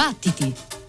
Battiti!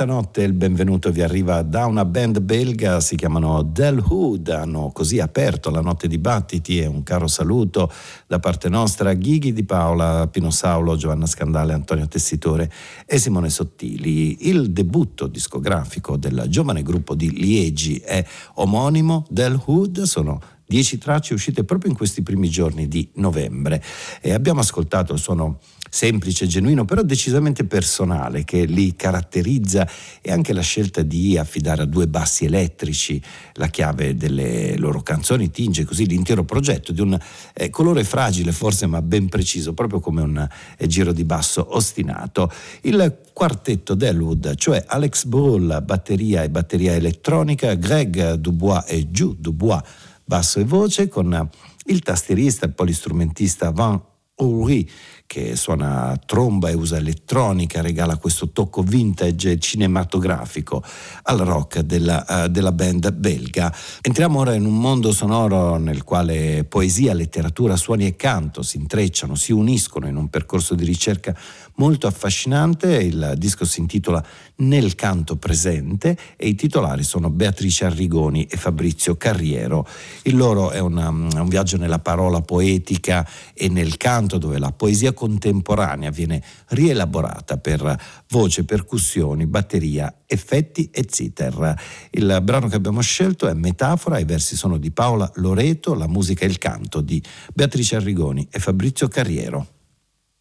Questa notte il benvenuto vi arriva da una band belga, si chiamano Del Hood, hanno così aperto la notte dibattiti e un caro saluto da parte nostra Ghighi di Paola, Pino Saulo, Giovanna Scandale, Antonio Tessitore e Simone Sottili. Il debutto discografico del giovane gruppo di Liegi è omonimo Del Hood, sono dieci tracce uscite proprio in questi primi giorni di novembre e abbiamo ascoltato il suono semplice, genuino, però decisamente personale che li caratterizza e anche la scelta di affidare a due bassi elettrici la chiave delle loro canzoni tinge così l'intero progetto di un eh, colore fragile forse ma ben preciso, proprio come un eh, giro di basso ostinato. Il quartetto Delwood, cioè Alex Ball, batteria e batteria elettronica, Greg Dubois e Jude Dubois, basso e voce, con il tastierista e polistrumentista Van Uri che suona tromba e usa elettronica, regala questo tocco vintage cinematografico al rock della, uh, della, band belga. Entriamo ora in un mondo sonoro nel quale poesia, letteratura, suoni e canto si intrecciano, si uniscono in un percorso di ricerca molto affascinante. Il disco si intitola Nel canto presente e i titolari sono Beatrice Arrigoni e Fabrizio Carriero. Il loro è una, un viaggio nella parola poetica e nel canto dove la poesia contemporanea viene rielaborata per voce, percussioni, batteria, effetti e zither. Il brano che abbiamo scelto è Metafora, i versi sono di Paola Loreto, la musica e il canto di Beatrice Arrigoni e Fabrizio Carriero.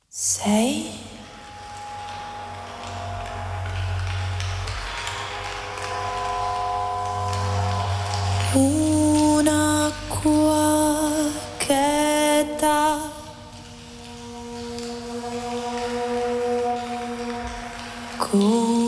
Sei cool.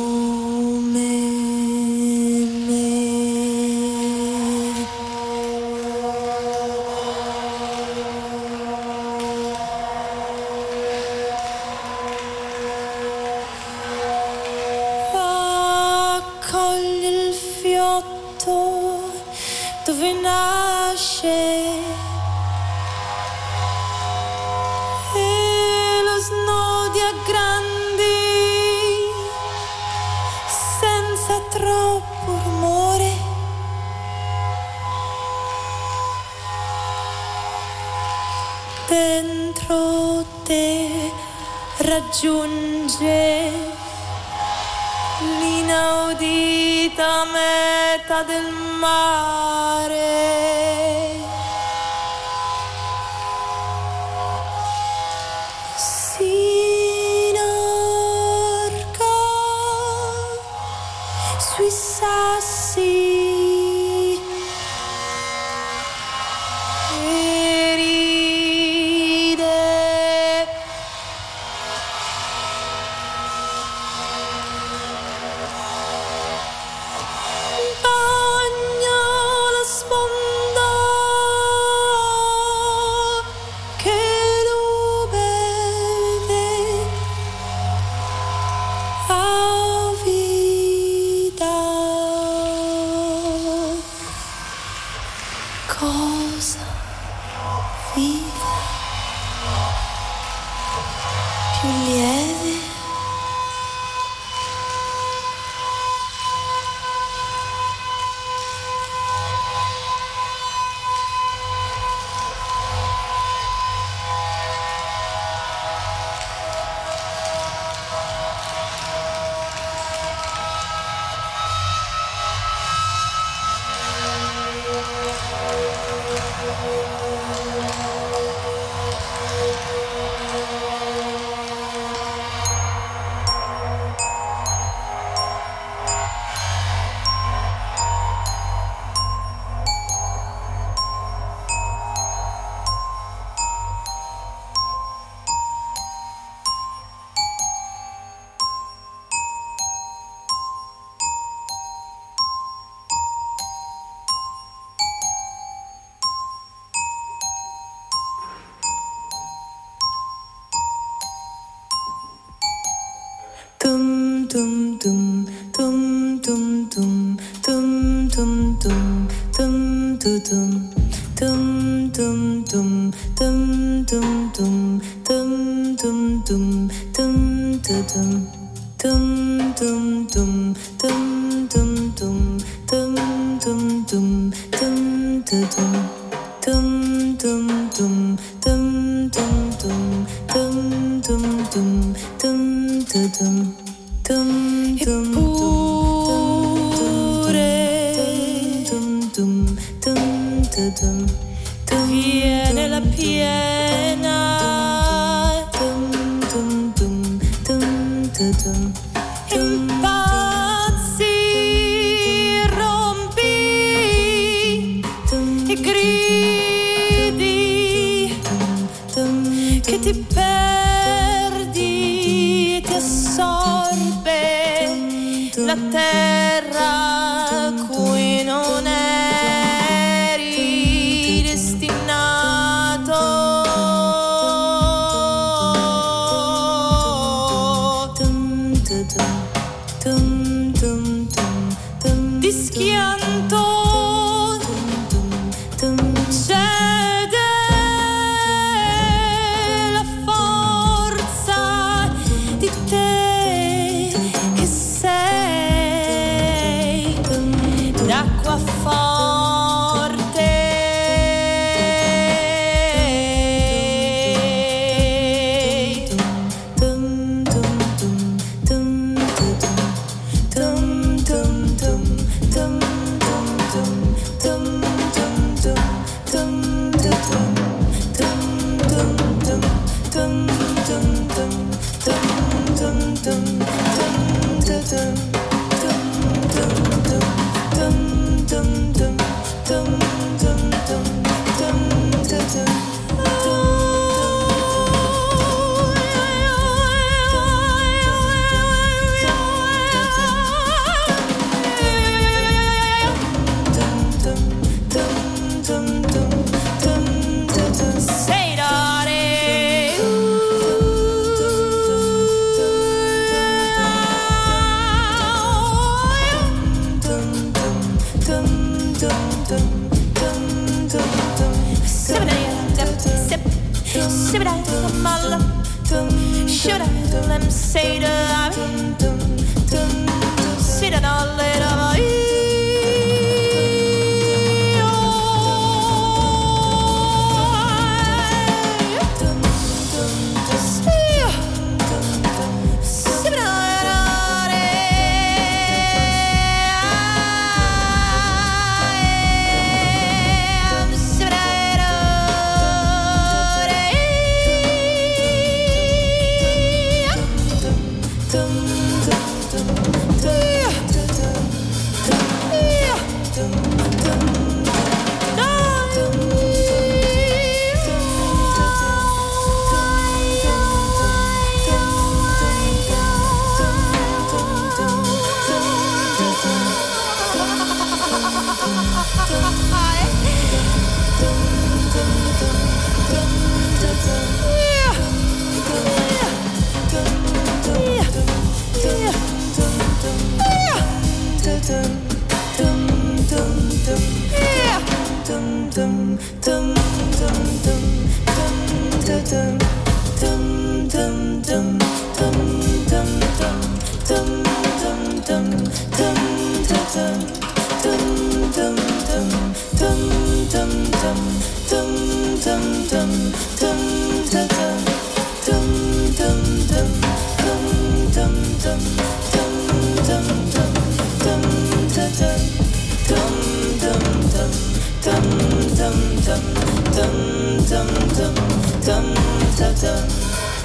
time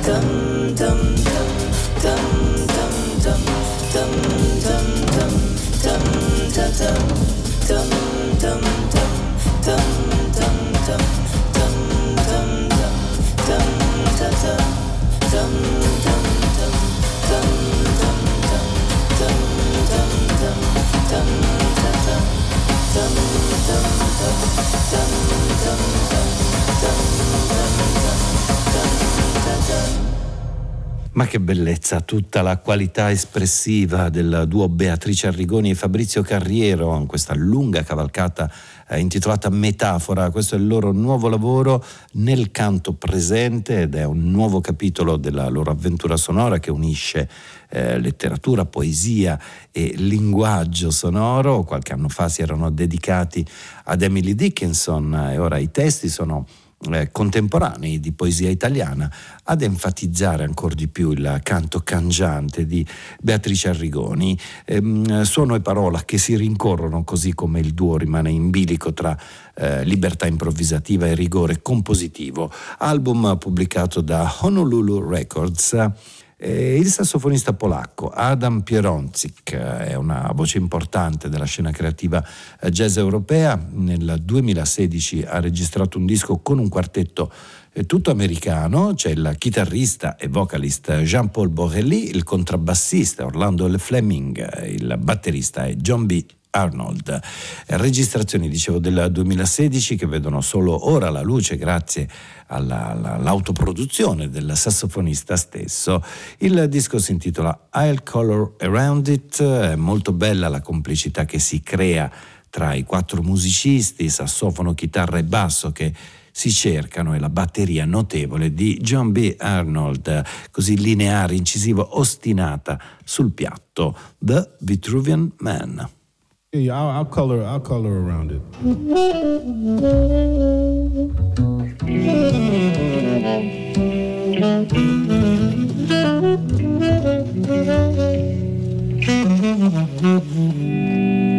dum dum dum. Ma che bellezza, tutta la qualità espressiva del duo Beatrice Arrigoni e Fabrizio Carriero in questa lunga cavalcata eh, intitolata Metafora. Questo è il loro nuovo lavoro nel canto presente ed è un nuovo capitolo della loro avventura sonora che unisce eh, letteratura, poesia e linguaggio sonoro. Qualche anno fa si erano dedicati ad Emily Dickinson e ora i testi sono eh, contemporanei di poesia italiana ad enfatizzare ancora di più il canto cangiante di Beatrice Arrigoni. Ehm, suono e parola che si rincorrono così come il duo rimane in bilico tra eh, libertà improvvisativa e rigore compositivo. Album pubblicato da Honolulu Records. Eh, il sassofonista polacco Adam Pieronzik è una voce importante della scena creativa eh, jazz europea. Nel 2016 ha registrato un disco con un quartetto eh, tutto americano, c'è il chitarrista e vocalist Jean-Paul Borrelli, il contrabbassista Orlando L. Fleming, il batterista è John B. Arnold. Registrazioni, dicevo, del 2016 che vedono solo ora la luce grazie alla, alla, all'autoproduzione del sassofonista stesso. Il disco si intitola I'll Color Around It, è molto bella la complicità che si crea tra i quattro musicisti, sassofono, chitarra e basso che si cercano e la batteria notevole di John B. Arnold, così lineare, incisivo, ostinata sul piatto, The Vitruvian Man. Yeah, I'll, I'll color. I'll color around it.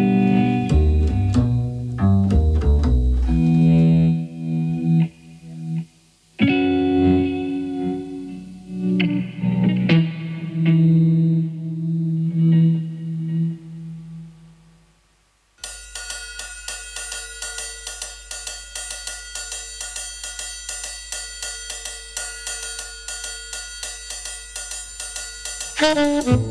MUZIEK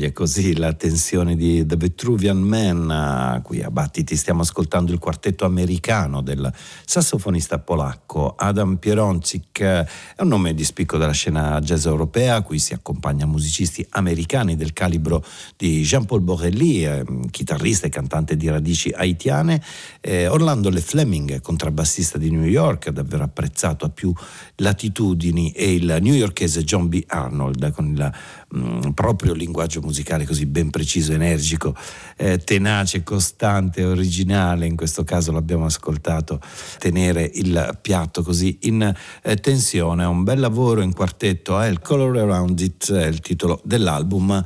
scioglie così la tensione di The Vitruvian Man. Qui a Battiti stiamo ascoltando il quartetto americano del sassofonista polacco Adam Pieroncik. È un nome di spicco della scena jazz europea, a cui si accompagna musicisti americani del calibro di Jean-Paul Borrelli, eh, chitarrista e cantante di radici haitiane, eh, Orlando Le Fleming, contrabbassista di New York, davvero apprezzato a più latitudini, e il newyorkese John B. Arnold con il mh, proprio linguaggio musicale così ben preciso, energico, eh, tenace, costante, originale, in questo caso l'abbiamo ascoltato, tenere il piatto così in eh, tensione, un bel lavoro in quartetto, eh, il Color Around It è il titolo dell'album.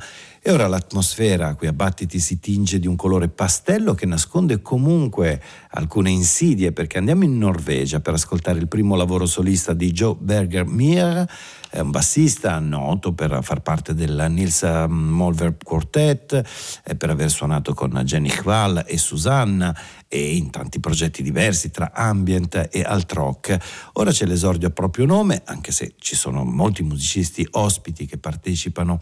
E ora l'atmosfera qui a Battiti si tinge di un colore pastello che nasconde comunque alcune insidie perché andiamo in Norvegia per ascoltare il primo lavoro solista di Joe Berger Mier, è un bassista noto per far parte del Nils Molver Quartet, per aver suonato con Jenny Hval e Susanna e in tanti progetti diversi tra ambient e alt rock. Ora c'è l'esordio a proprio nome, anche se ci sono molti musicisti ospiti che partecipano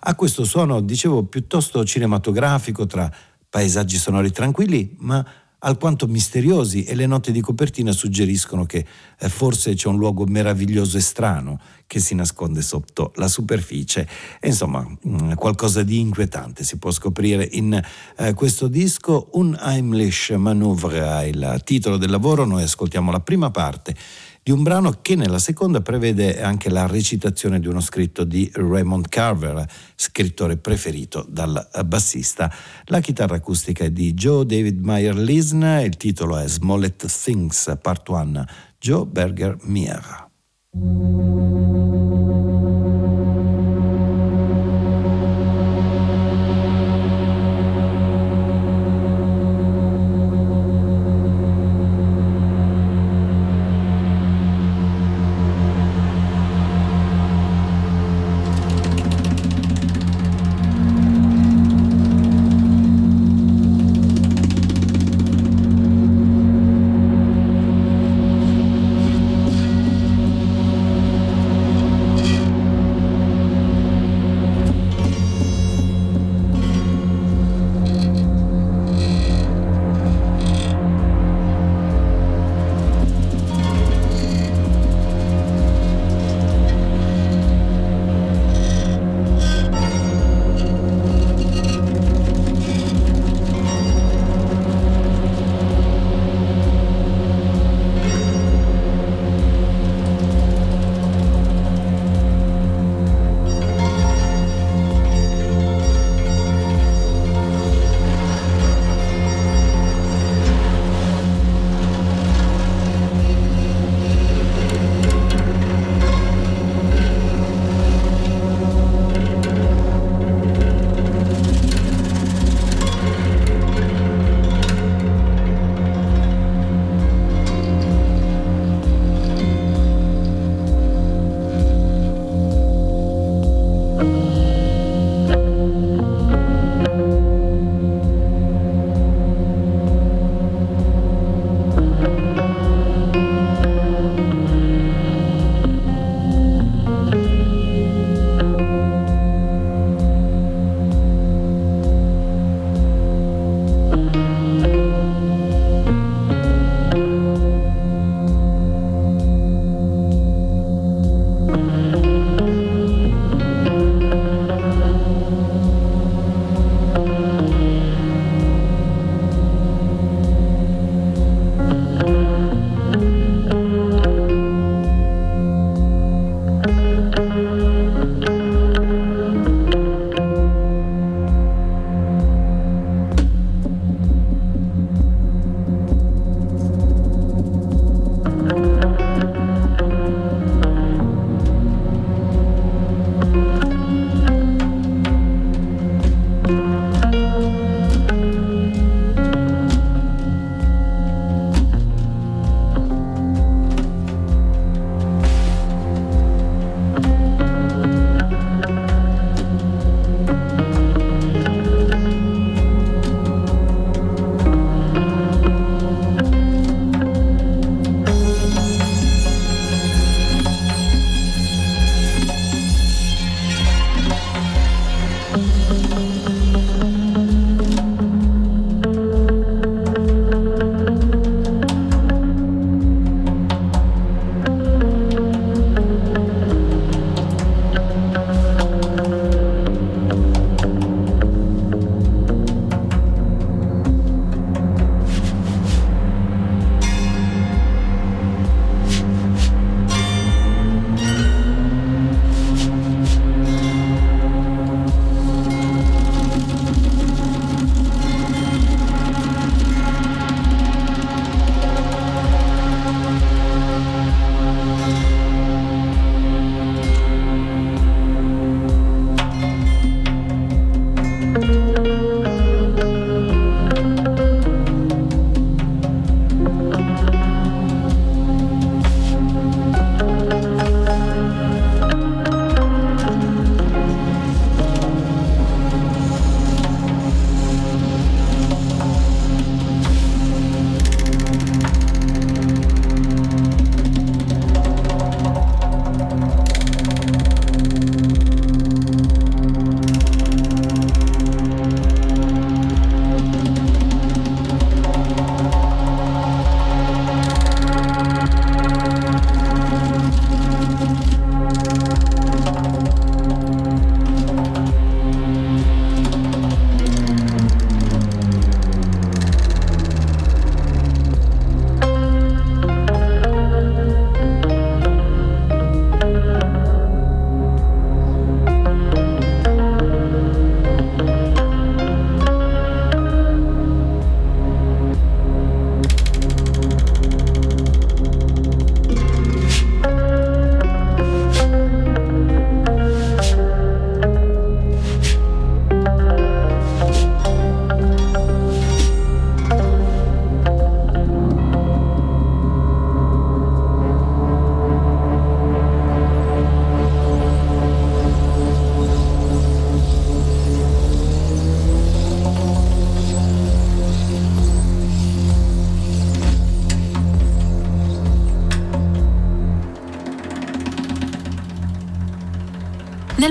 ha questo suono, dicevo, piuttosto cinematografico tra paesaggi sonori tranquilli, ma alquanto misteriosi e le note di copertina suggeriscono che eh, forse c'è un luogo meraviglioso e strano che si nasconde sotto la superficie. E, insomma, mh, mm, qualcosa di inquietante si può scoprire in eh, questo disco. Un Heimlich Manoeuvre il titolo del lavoro, noi ascoltiamo la prima parte di un brano che nella seconda prevede anche la recitazione di uno scritto di Raymond Carver, scrittore preferito dal bassista. La chitarra acustica è di Joe David Meyer Lisna, il titolo è Smollett Things Part 1, Joe Berger Miera.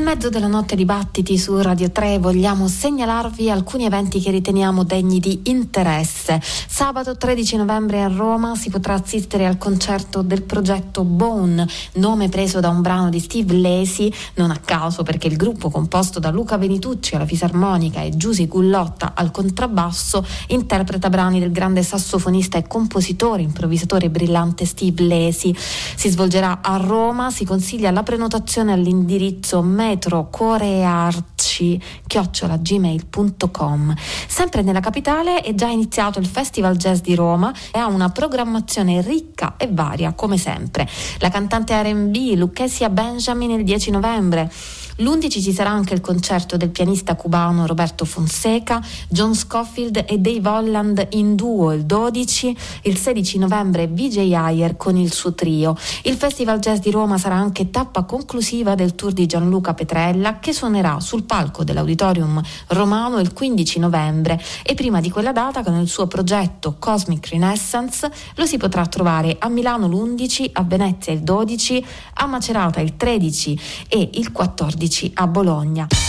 Mezzo della notte di battiti su Radio 3 vogliamo segnalarvi alcuni eventi che riteniamo degni di interesse. Sabato 13 novembre a Roma si potrà assistere al concerto del progetto Bone, nome preso da un brano di Steve Lacy, non a caso perché il gruppo composto da Luca Venitucci alla fisarmonica e Giusy Gullotta al contrabbasso interpreta brani del grande sassofonista e compositore, improvvisatore brillante Steve Lacy. Si svolgerà a Roma, si consiglia la prenotazione all'indirizzo metrocorearci chiocciolagmail.com sempre nella capitale è già iniziato il Festival Jazz di Roma e ha una programmazione ricca e varia come sempre. La cantante R&B Lucchesia Benjamin il 10 novembre l'11 ci sarà anche il concerto del pianista cubano Roberto Fonseca, John Scofield e Dave Holland in duo il 12, il 16 novembre VJ Ayer con il suo trio. Il Festival Jazz di Roma sarà anche tappa conclusiva del tour di Gianluca Petrella che suonerà sul palco dell'Auditorium Romano il 15 novembre e prima di quella data con il suo progetto Cosmic Renaissance lo si potrà trovare a Milano l'11, a Venezia il 12, a Macerata il 13 e il 14 a Bologna.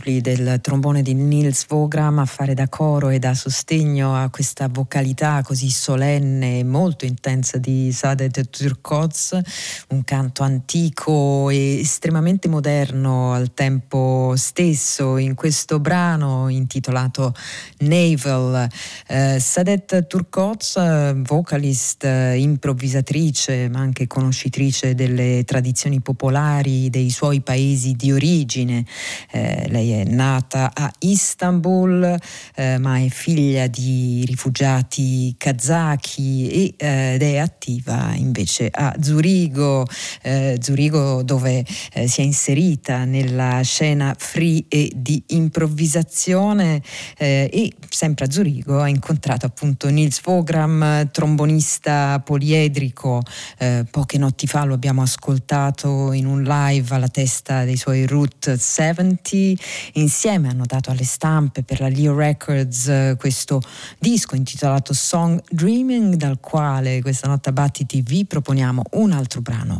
Multipli del trombone di Nils Vogram a fare da coro e da sostegno a questa vocalità così solenne e molto intensa di Sadet Turkoz, un canto antico e estremamente moderno al tempo stesso in questo brano intitolato Naval. Eh, Sadet Turkoz, eh, vocalist, improvvisatrice ma anche conoscitrice delle tradizioni popolari dei suoi paesi di origine. Eh, lei è nata a Istanbul, eh, ma è figlia di rifugiati kazaki eh, ed è attiva invece a Zurigo, eh, Zurigo dove eh, si è inserita nella scena free e di improvvisazione eh, e sempre a Zurigo ha incontrato appunto Nils Vogram, trombonista poliedrico. Eh, poche notti fa lo abbiamo ascoltato in un live alla testa dei suoi Route 70. Insieme hanno dato alle stampe per la Leo Records eh, questo disco intitolato Song Dreaming, dal quale questa notte a Battiti vi proponiamo un altro brano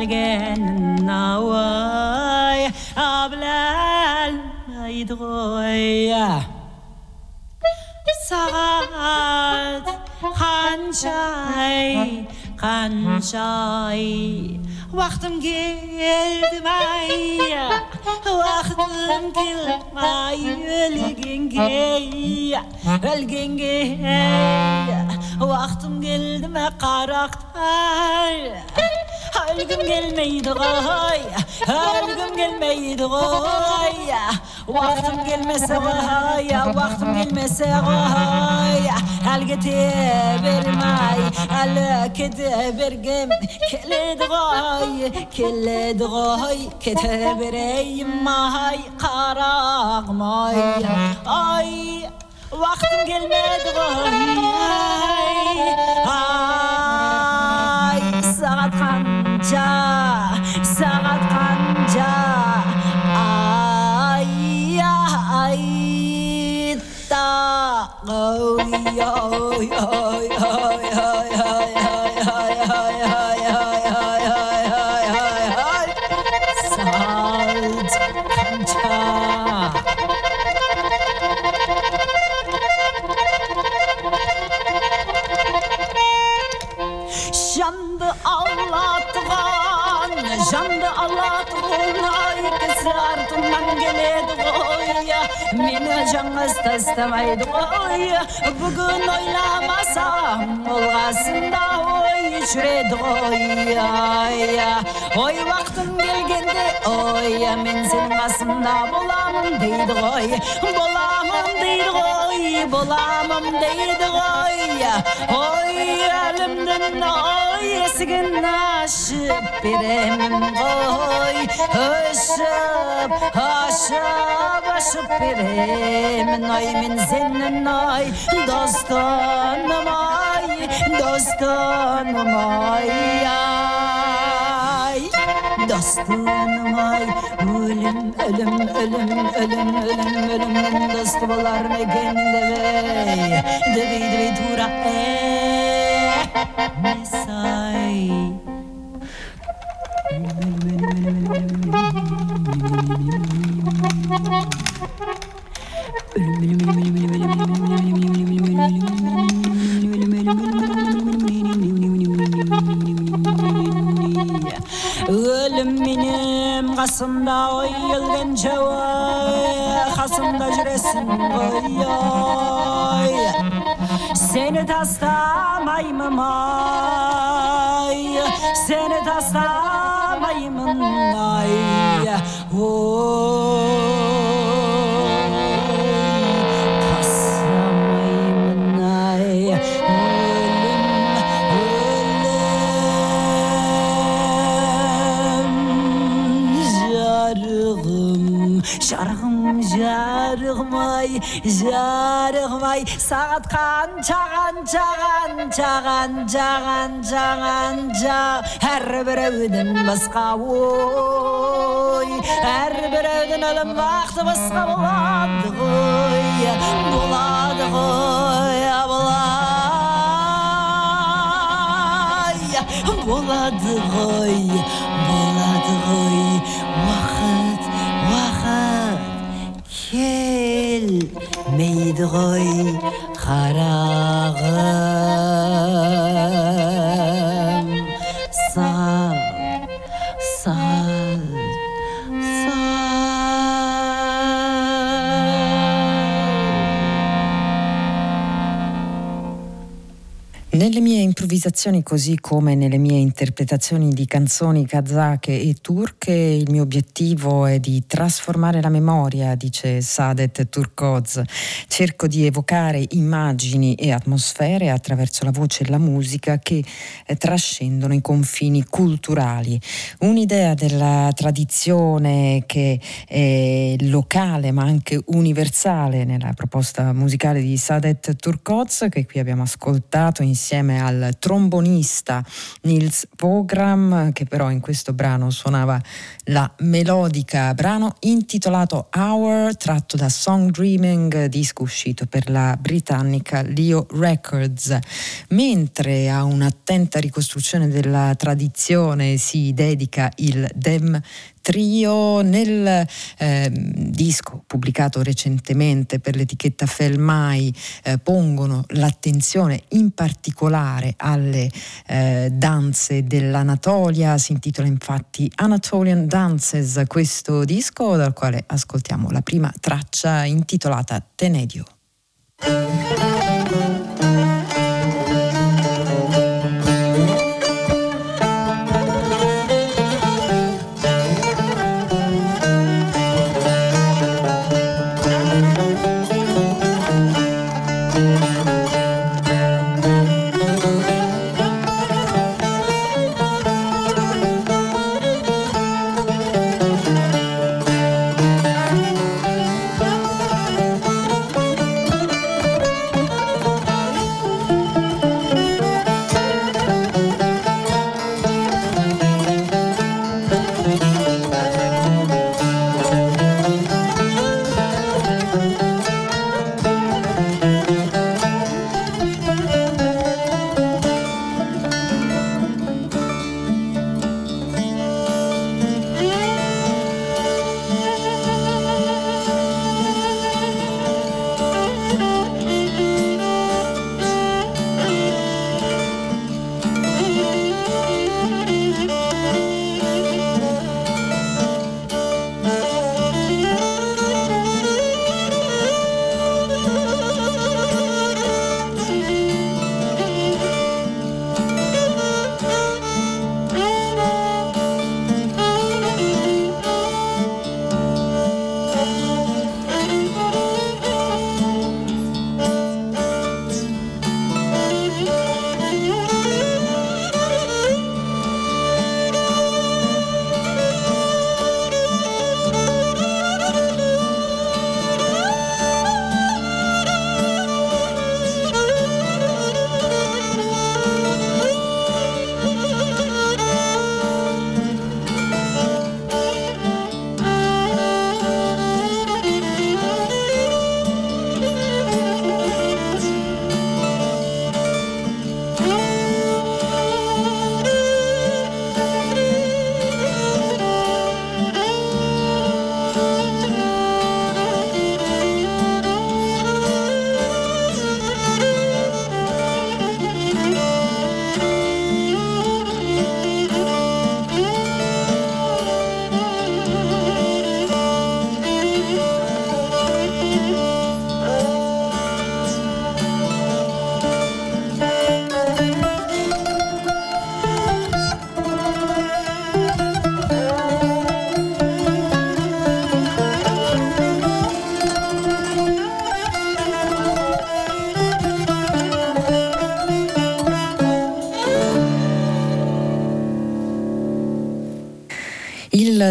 يلقان النواي قبل ما يدغوي ساعات خانشاي خانشاي وقتم geldi maya Vaktim gelmay ölgengey Ölgengey Vaktim geldi me karaktay هالقم قلمي دغاي هالقم قلمي دغاي وقت من المسغاي وقت من المسغاي هالقتيب الماي هالكتب رقم كل دغاي كل دغاي. كتب ري ماي قراغ ماي. آي وقت من المدغاي ganja, sangat ganja. Ayah, ayah, oh, yo, yo. سررت من قليد غوية من جنس تستمعيد غوية بقول لا مصام والغسنة ويشرد غوية وي وقت قلقند اويا من زين مصنع بلامن ديد غوية بلامن ديد غوية بلامن ديد غوية اويا Ömrümden ayesigen aşıp biremim. Koy Hışıp haşıp aşıp biremin ay Min senin ay dostanım ay Dostanım ay ay. Dostanım ay Ölüm ölüm ölüm ölüm ölüm. Ölümden dostu olar megendeve Devi devi dura ey mesai Ölüm benim kasımda oy cüresin oy Seni tastar daimim ay Seni taslamayımın ay. Oy taslamayımın ay. Ölüm ölüm Şarığım şarığım ay Şarığım ay. Saat kaç? жаған жаған жаған жаған әр біреудің басқа ой әр біреудің әлем уақыты басқа болады ғой болады ғой абылай болады ғой болады ғой уақыт уақыт келмейді ғой қара improvvisazioni, così come nelle mie interpretazioni di canzoni kazake e turche, il mio obiettivo è di trasformare la memoria, dice Sadet Turkoz. Cerco di evocare immagini e atmosfere attraverso la voce e la musica che eh, trascendono i confini culturali. Un'idea della tradizione che è locale ma anche universale nella proposta musicale di Sadet Turkoz, che qui abbiamo ascoltato insieme al trombonista Nils Pogram che però in questo brano suonava la melodica, brano intitolato Hour tratto da Song Dreaming, disco uscito per la britannica Leo Records. Mentre a un'attenta ricostruzione della tradizione si dedica il Dem trio nel eh, disco pubblicato recentemente per l'etichetta Felmai eh, pongono l'attenzione in particolare alle eh, danze dell'Anatolia. Si intitola infatti Anatolian Dances questo disco dal quale ascoltiamo la prima traccia intitolata Tenedio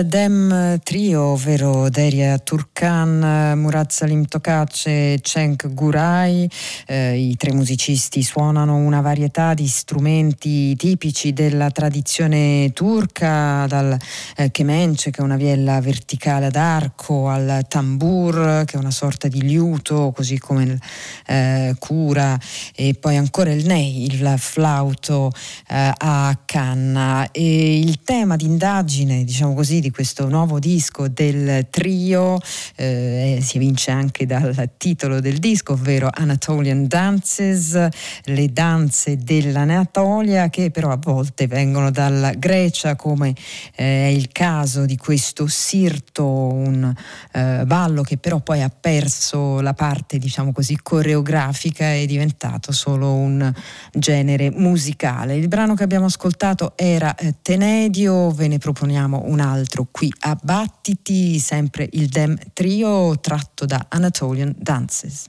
Dem Trio, ovvero Deria Turkan, Murad Salim Tokace e Cenk Gurai, eh, i tre musicisti suonano una varietà di strumenti tipici della tradizione turca, dal eh, kemence, che è una viella verticale ad arco, al tambur, che è una sorta di liuto, così come il eh, cura, e poi ancora il ney, il flauto eh, a canna. E il tema d'indagine, diciamo diciamo così, di questo nuovo disco del trio, eh, si evince anche dal titolo del disco, ovvero Anatolian Dances, le danze dell'Anatolia, che però a volte vengono dalla Grecia, come eh, è il caso di questo Sirto, un eh, ballo che però poi ha perso la parte, diciamo così, coreografica e è diventato solo un genere musicale. Il brano che abbiamo ascoltato era eh, Tenedio, ve ne proponiamo un altro qui a Battiti, sempre il Dem Trio tratto da Anatolian Dances.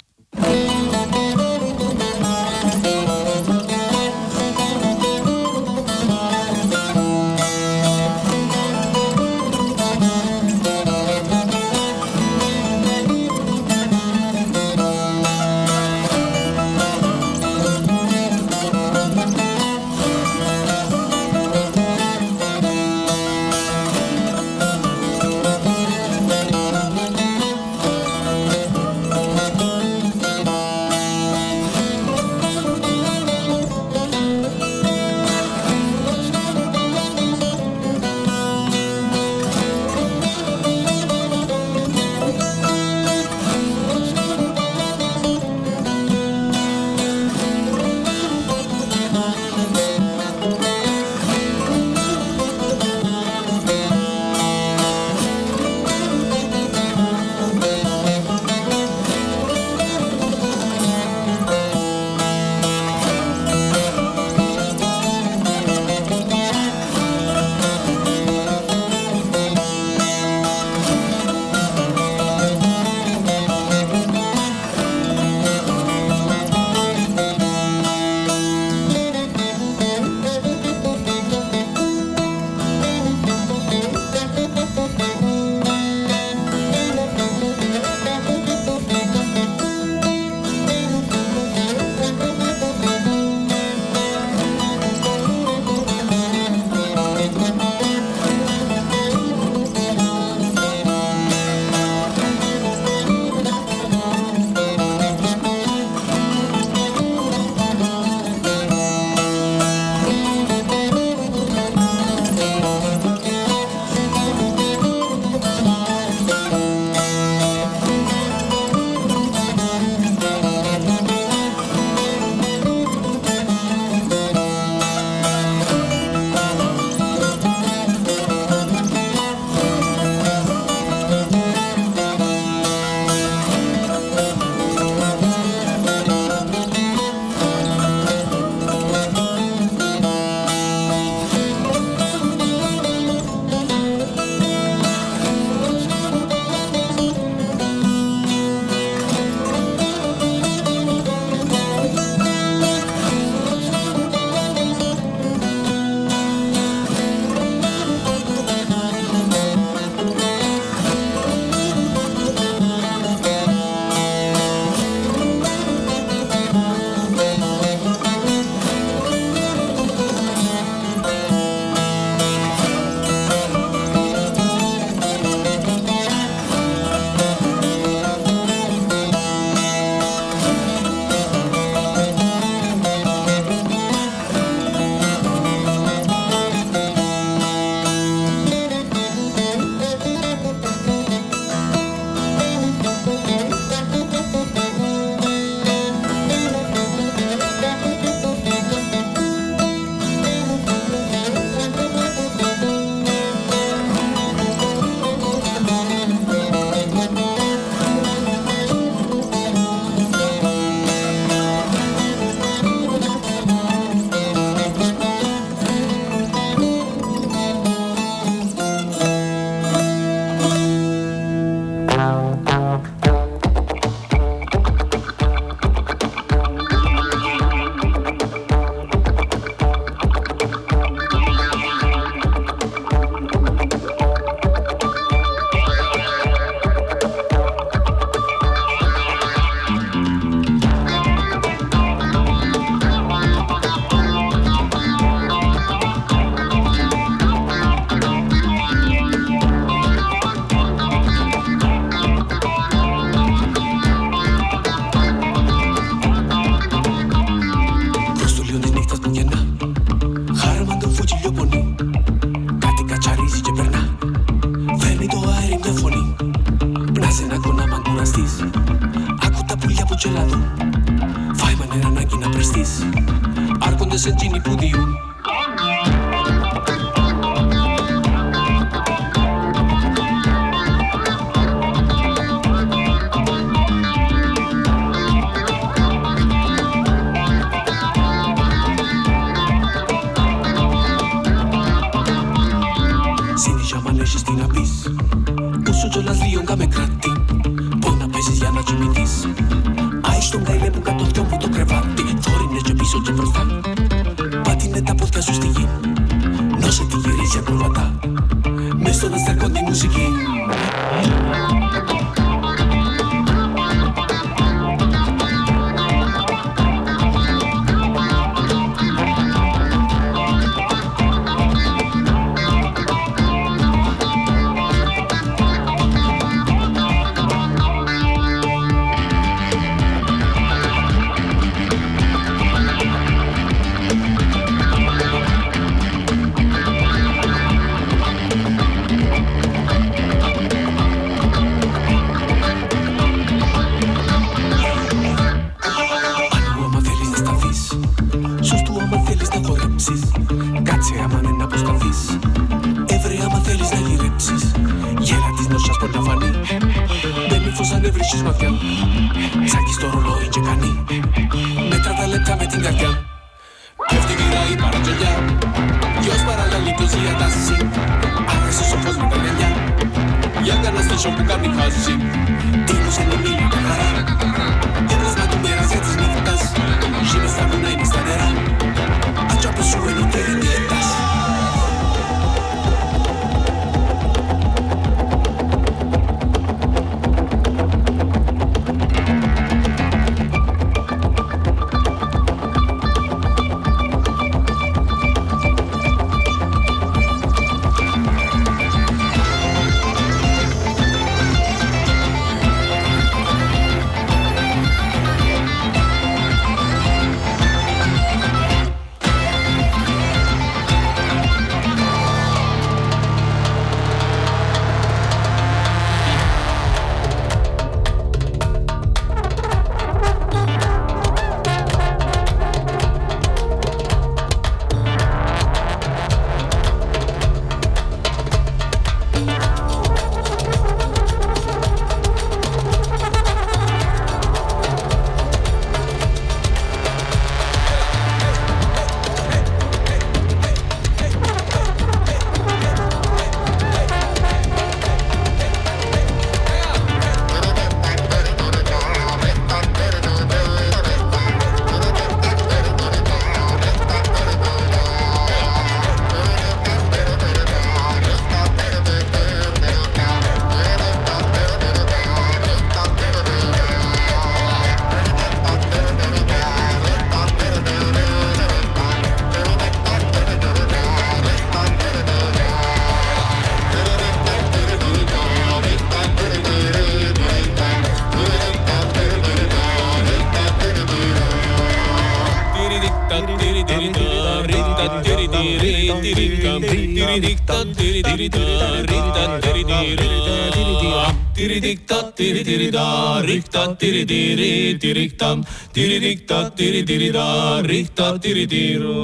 Rikta tiri tiri tiriktam tiri rikta tiri tiri da rikta tiri tiro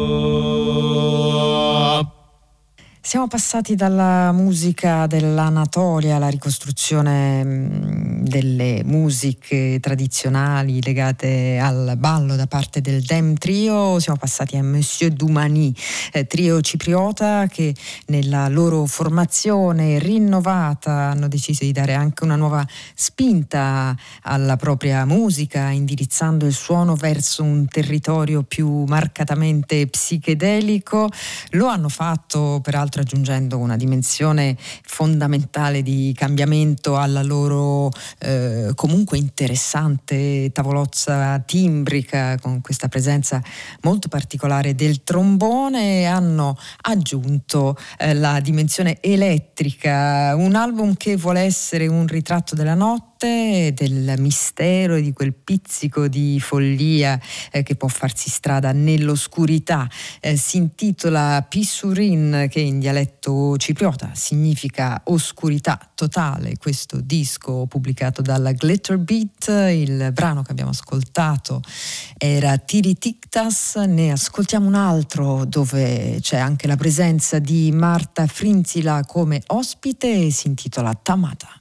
Siamo passati dalla musica dell'Anatolia alla ricostruzione delle musiche tradizionali legate al ballo da parte del Dem Trio, siamo passati a Monsieur Dumani, eh, trio cipriota che nella loro formazione rinnovata hanno deciso di dare anche una nuova spinta alla propria musica, indirizzando il suono verso un territorio più marcatamente psichedelico. Lo hanno fatto peraltro raggiungendo una dimensione fondamentale di cambiamento alla loro eh, comunque interessante tavolozza timbrica con questa presenza molto particolare del trombone hanno aggiunto eh, la dimensione elettrica, un album che vuole essere un ritratto della notte notte, del mistero e di quel pizzico di follia eh, che può farsi strada nell'oscurità. Eh, si intitola Pissurin, che in dialetto cipriota significa oscurità totale. Questo disco pubblicato dalla Glitter Beat, il brano che abbiamo ascoltato era Tiritiktas, ne ascoltiamo un altro dove c'è anche la presenza di Marta Frinzila come ospite e si intitola Tamata.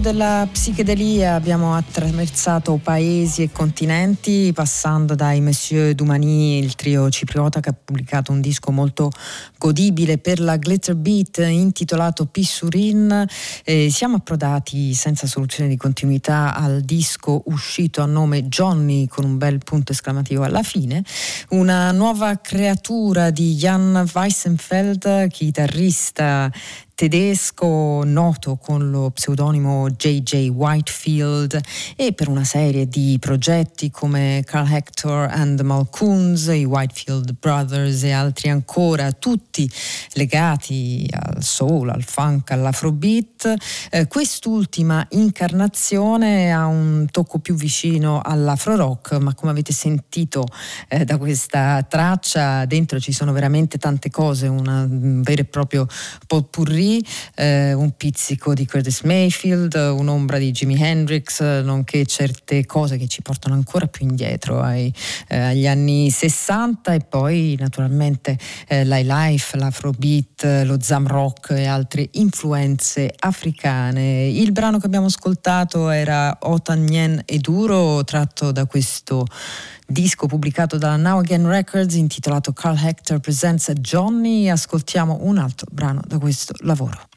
della psichedelia abbiamo attraversato paesi e continenti, passando dai Monsieur Dumani, il trio cipriota che ha pubblicato un disco molto godibile per la Glitter Beat intitolato Pissurin. Eh, siamo approdati senza soluzione di continuità al disco uscito a nome Johnny con un bel punto esclamativo alla fine, una nuova creatura di Jan Weissenfeld, chitarrista tedesco noto con lo pseudonimo J.J. Whitefield e per una serie di progetti come Carl Hector and the Malcoons, i Whitefield Brothers e altri ancora, tutti legati al soul, al funk, all'afrobeat. Eh, quest'ultima incarnazione ha un tocco più vicino all'afro rock, ma come avete sentito eh, da questa traccia, dentro ci sono veramente tante cose, un vero e proprio potpourri eh, un pizzico di Curtis Mayfield, un'ombra di Jimi Hendrix, nonché certe cose che ci portano ancora più indietro ai, eh, agli anni 60 e poi naturalmente eh, l'highlife, l'afrobeat, lo zam rock e altre influenze africane. Il brano che abbiamo ascoltato era Otanyen e Duro, tratto da questo disco pubblicato dalla Now Again Records intitolato Carl Hector Presents Johnny. Ascoltiamo un altro brano da questo lavoro.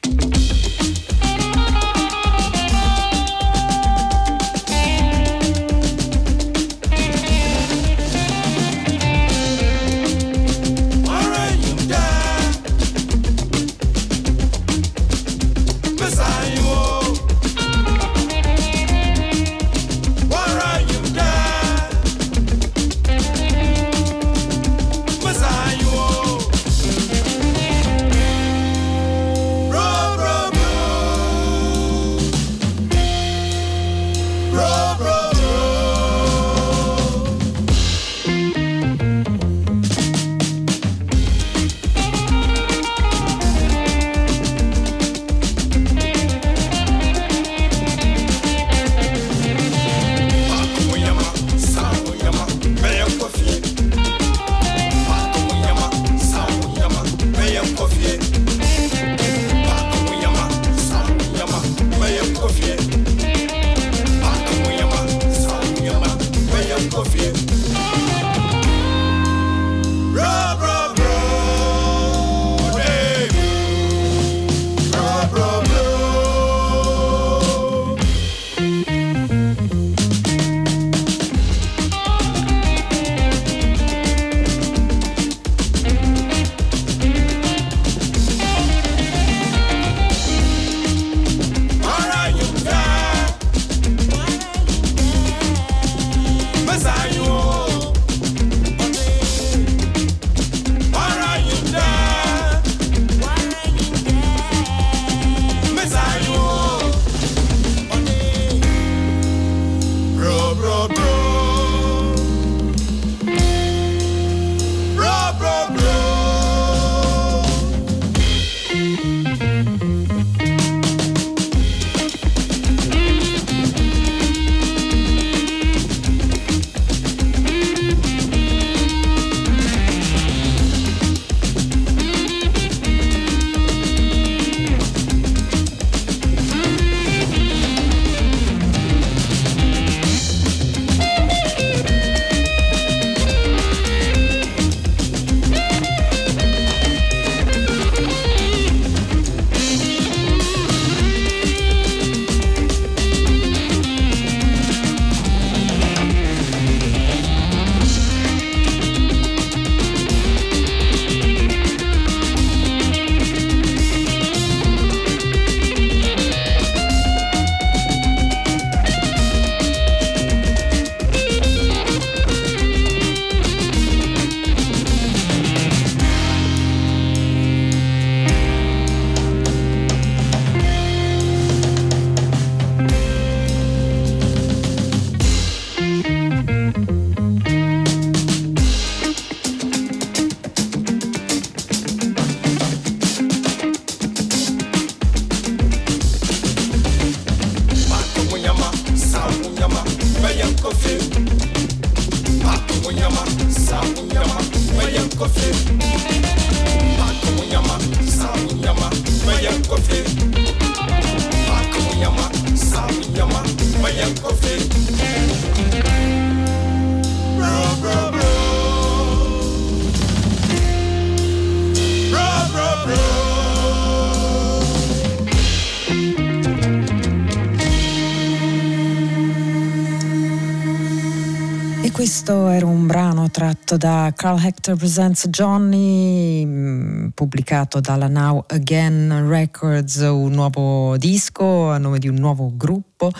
Tratto da Carl Hector Presents Johnny, mh, pubblicato dalla Now Again Records, un nuovo disco a nome di un nuovo gruppo.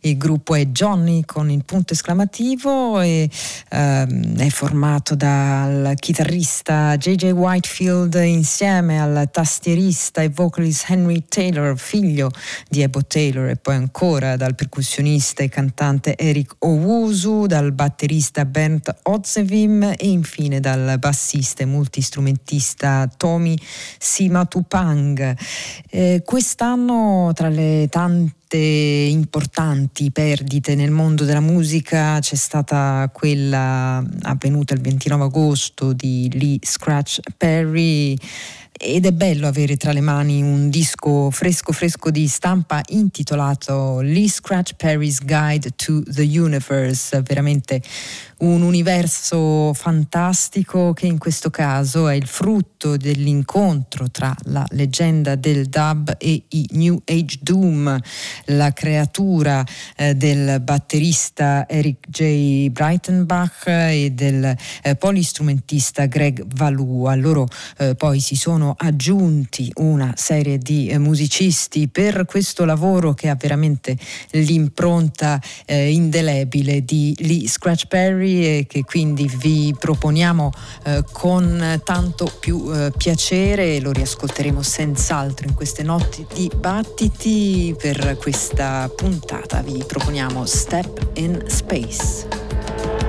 Il gruppo è Johnny con il punto esclamativo e ehm, è formato dal chitarrista JJ Whitefield insieme al tastierista e vocalist Henry Taylor, figlio di Ebo Taylor, e poi ancora dal percussionista e cantante Eric Owusu, dal batterista Bernd Otzevim e infine dal bassista e multistrumentista Tommy Simatupang. Eh, quest'anno tra le tante importanti perdite nel mondo della musica. C'è stata quella avvenuta il 29 agosto di Lee Scratch Perry. Ed è bello avere tra le mani un disco fresco fresco di stampa intitolato Lee Scratch Perry's Guide to the Universe, veramente un universo fantastico che in questo caso è il frutto dell'incontro tra la leggenda del dub e i New Age Doom, la creatura eh, del batterista Eric J. Breitenbach e del eh, polistrumentista Greg Valou. A loro eh, poi si sono aggiunti una serie di eh, musicisti per questo lavoro che ha veramente l'impronta eh, indelebile di Lee Scratch Perry e che quindi vi proponiamo eh, con tanto più eh, piacere, lo riascolteremo senz'altro in queste notti di battiti. Per questa puntata vi proponiamo Step in Space.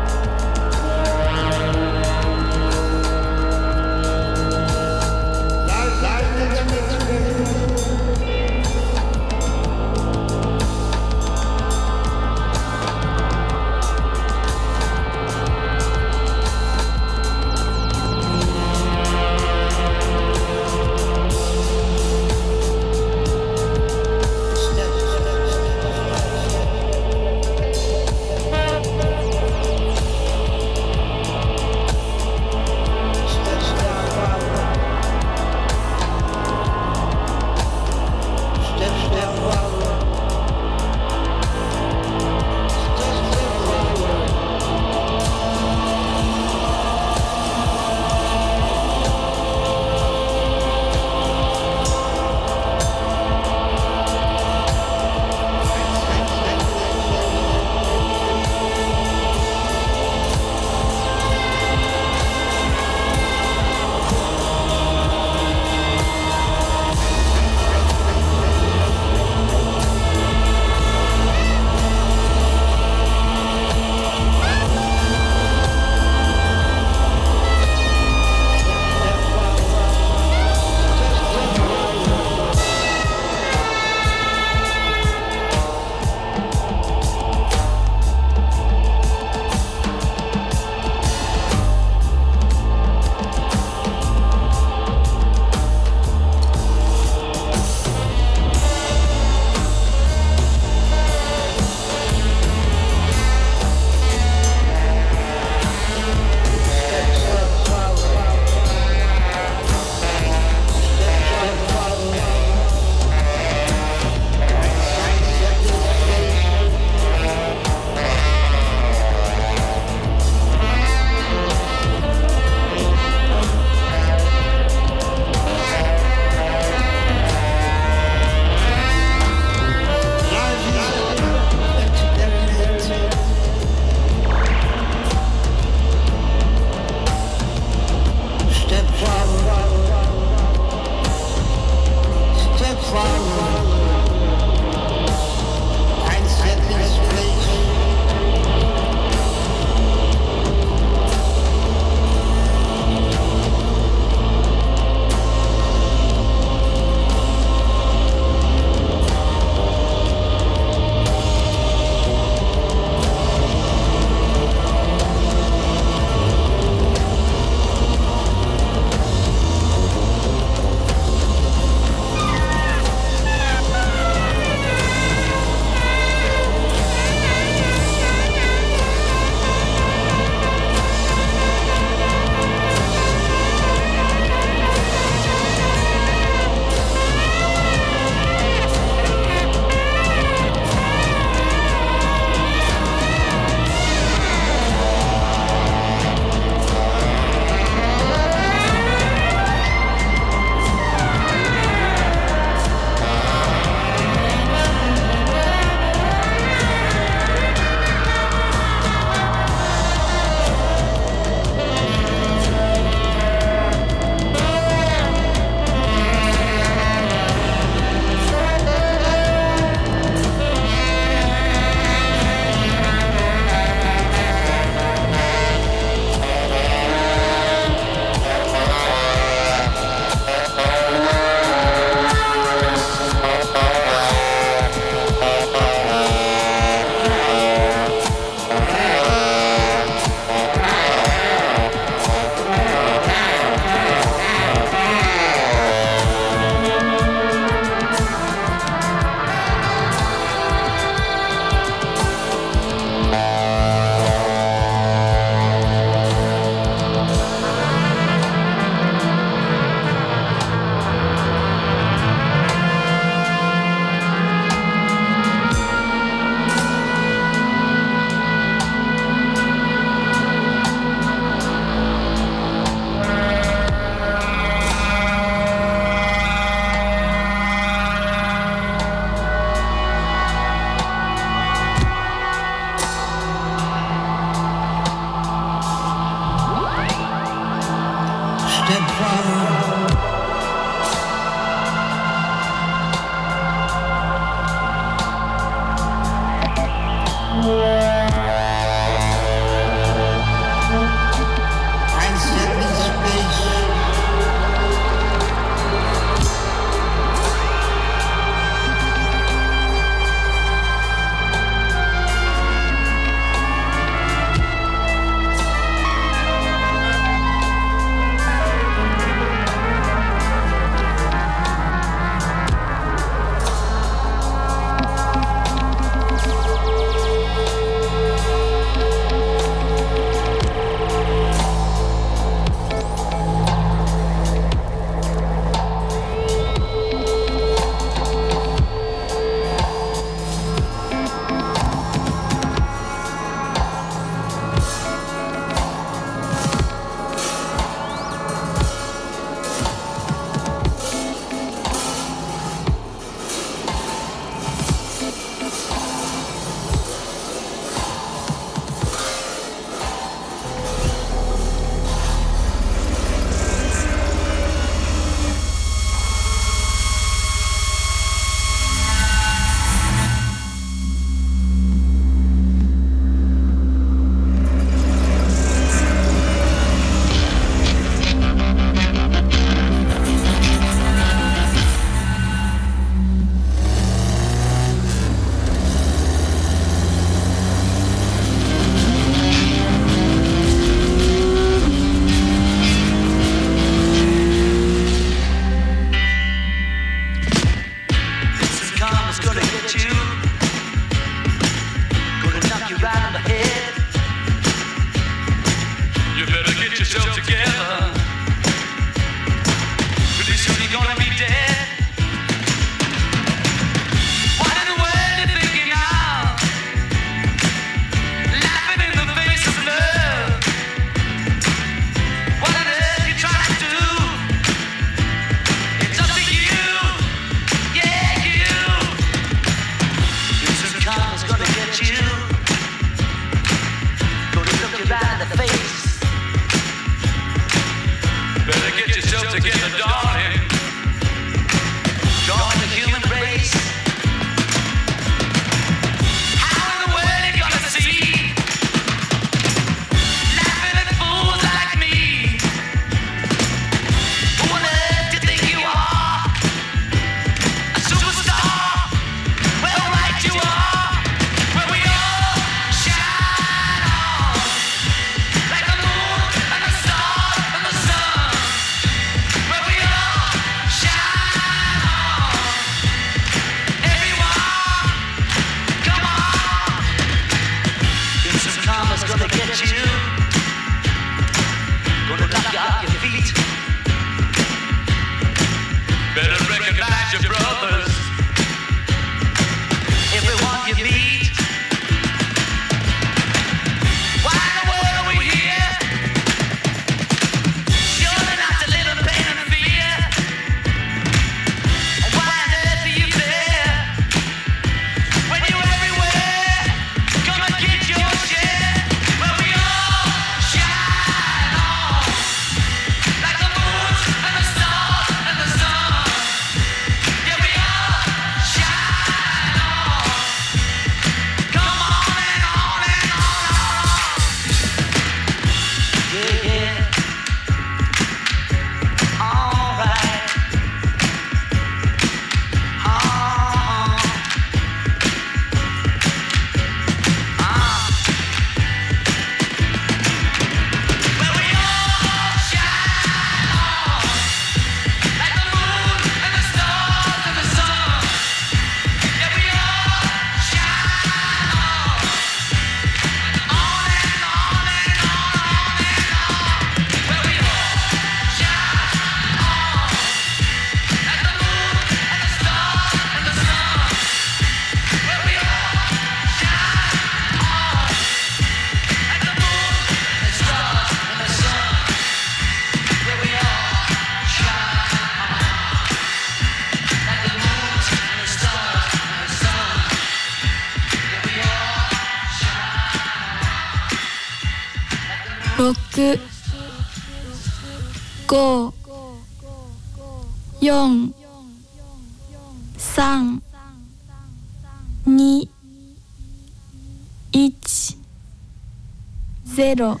ゼロ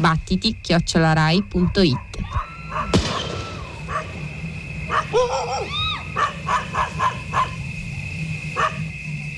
battiti chiocciolarai.it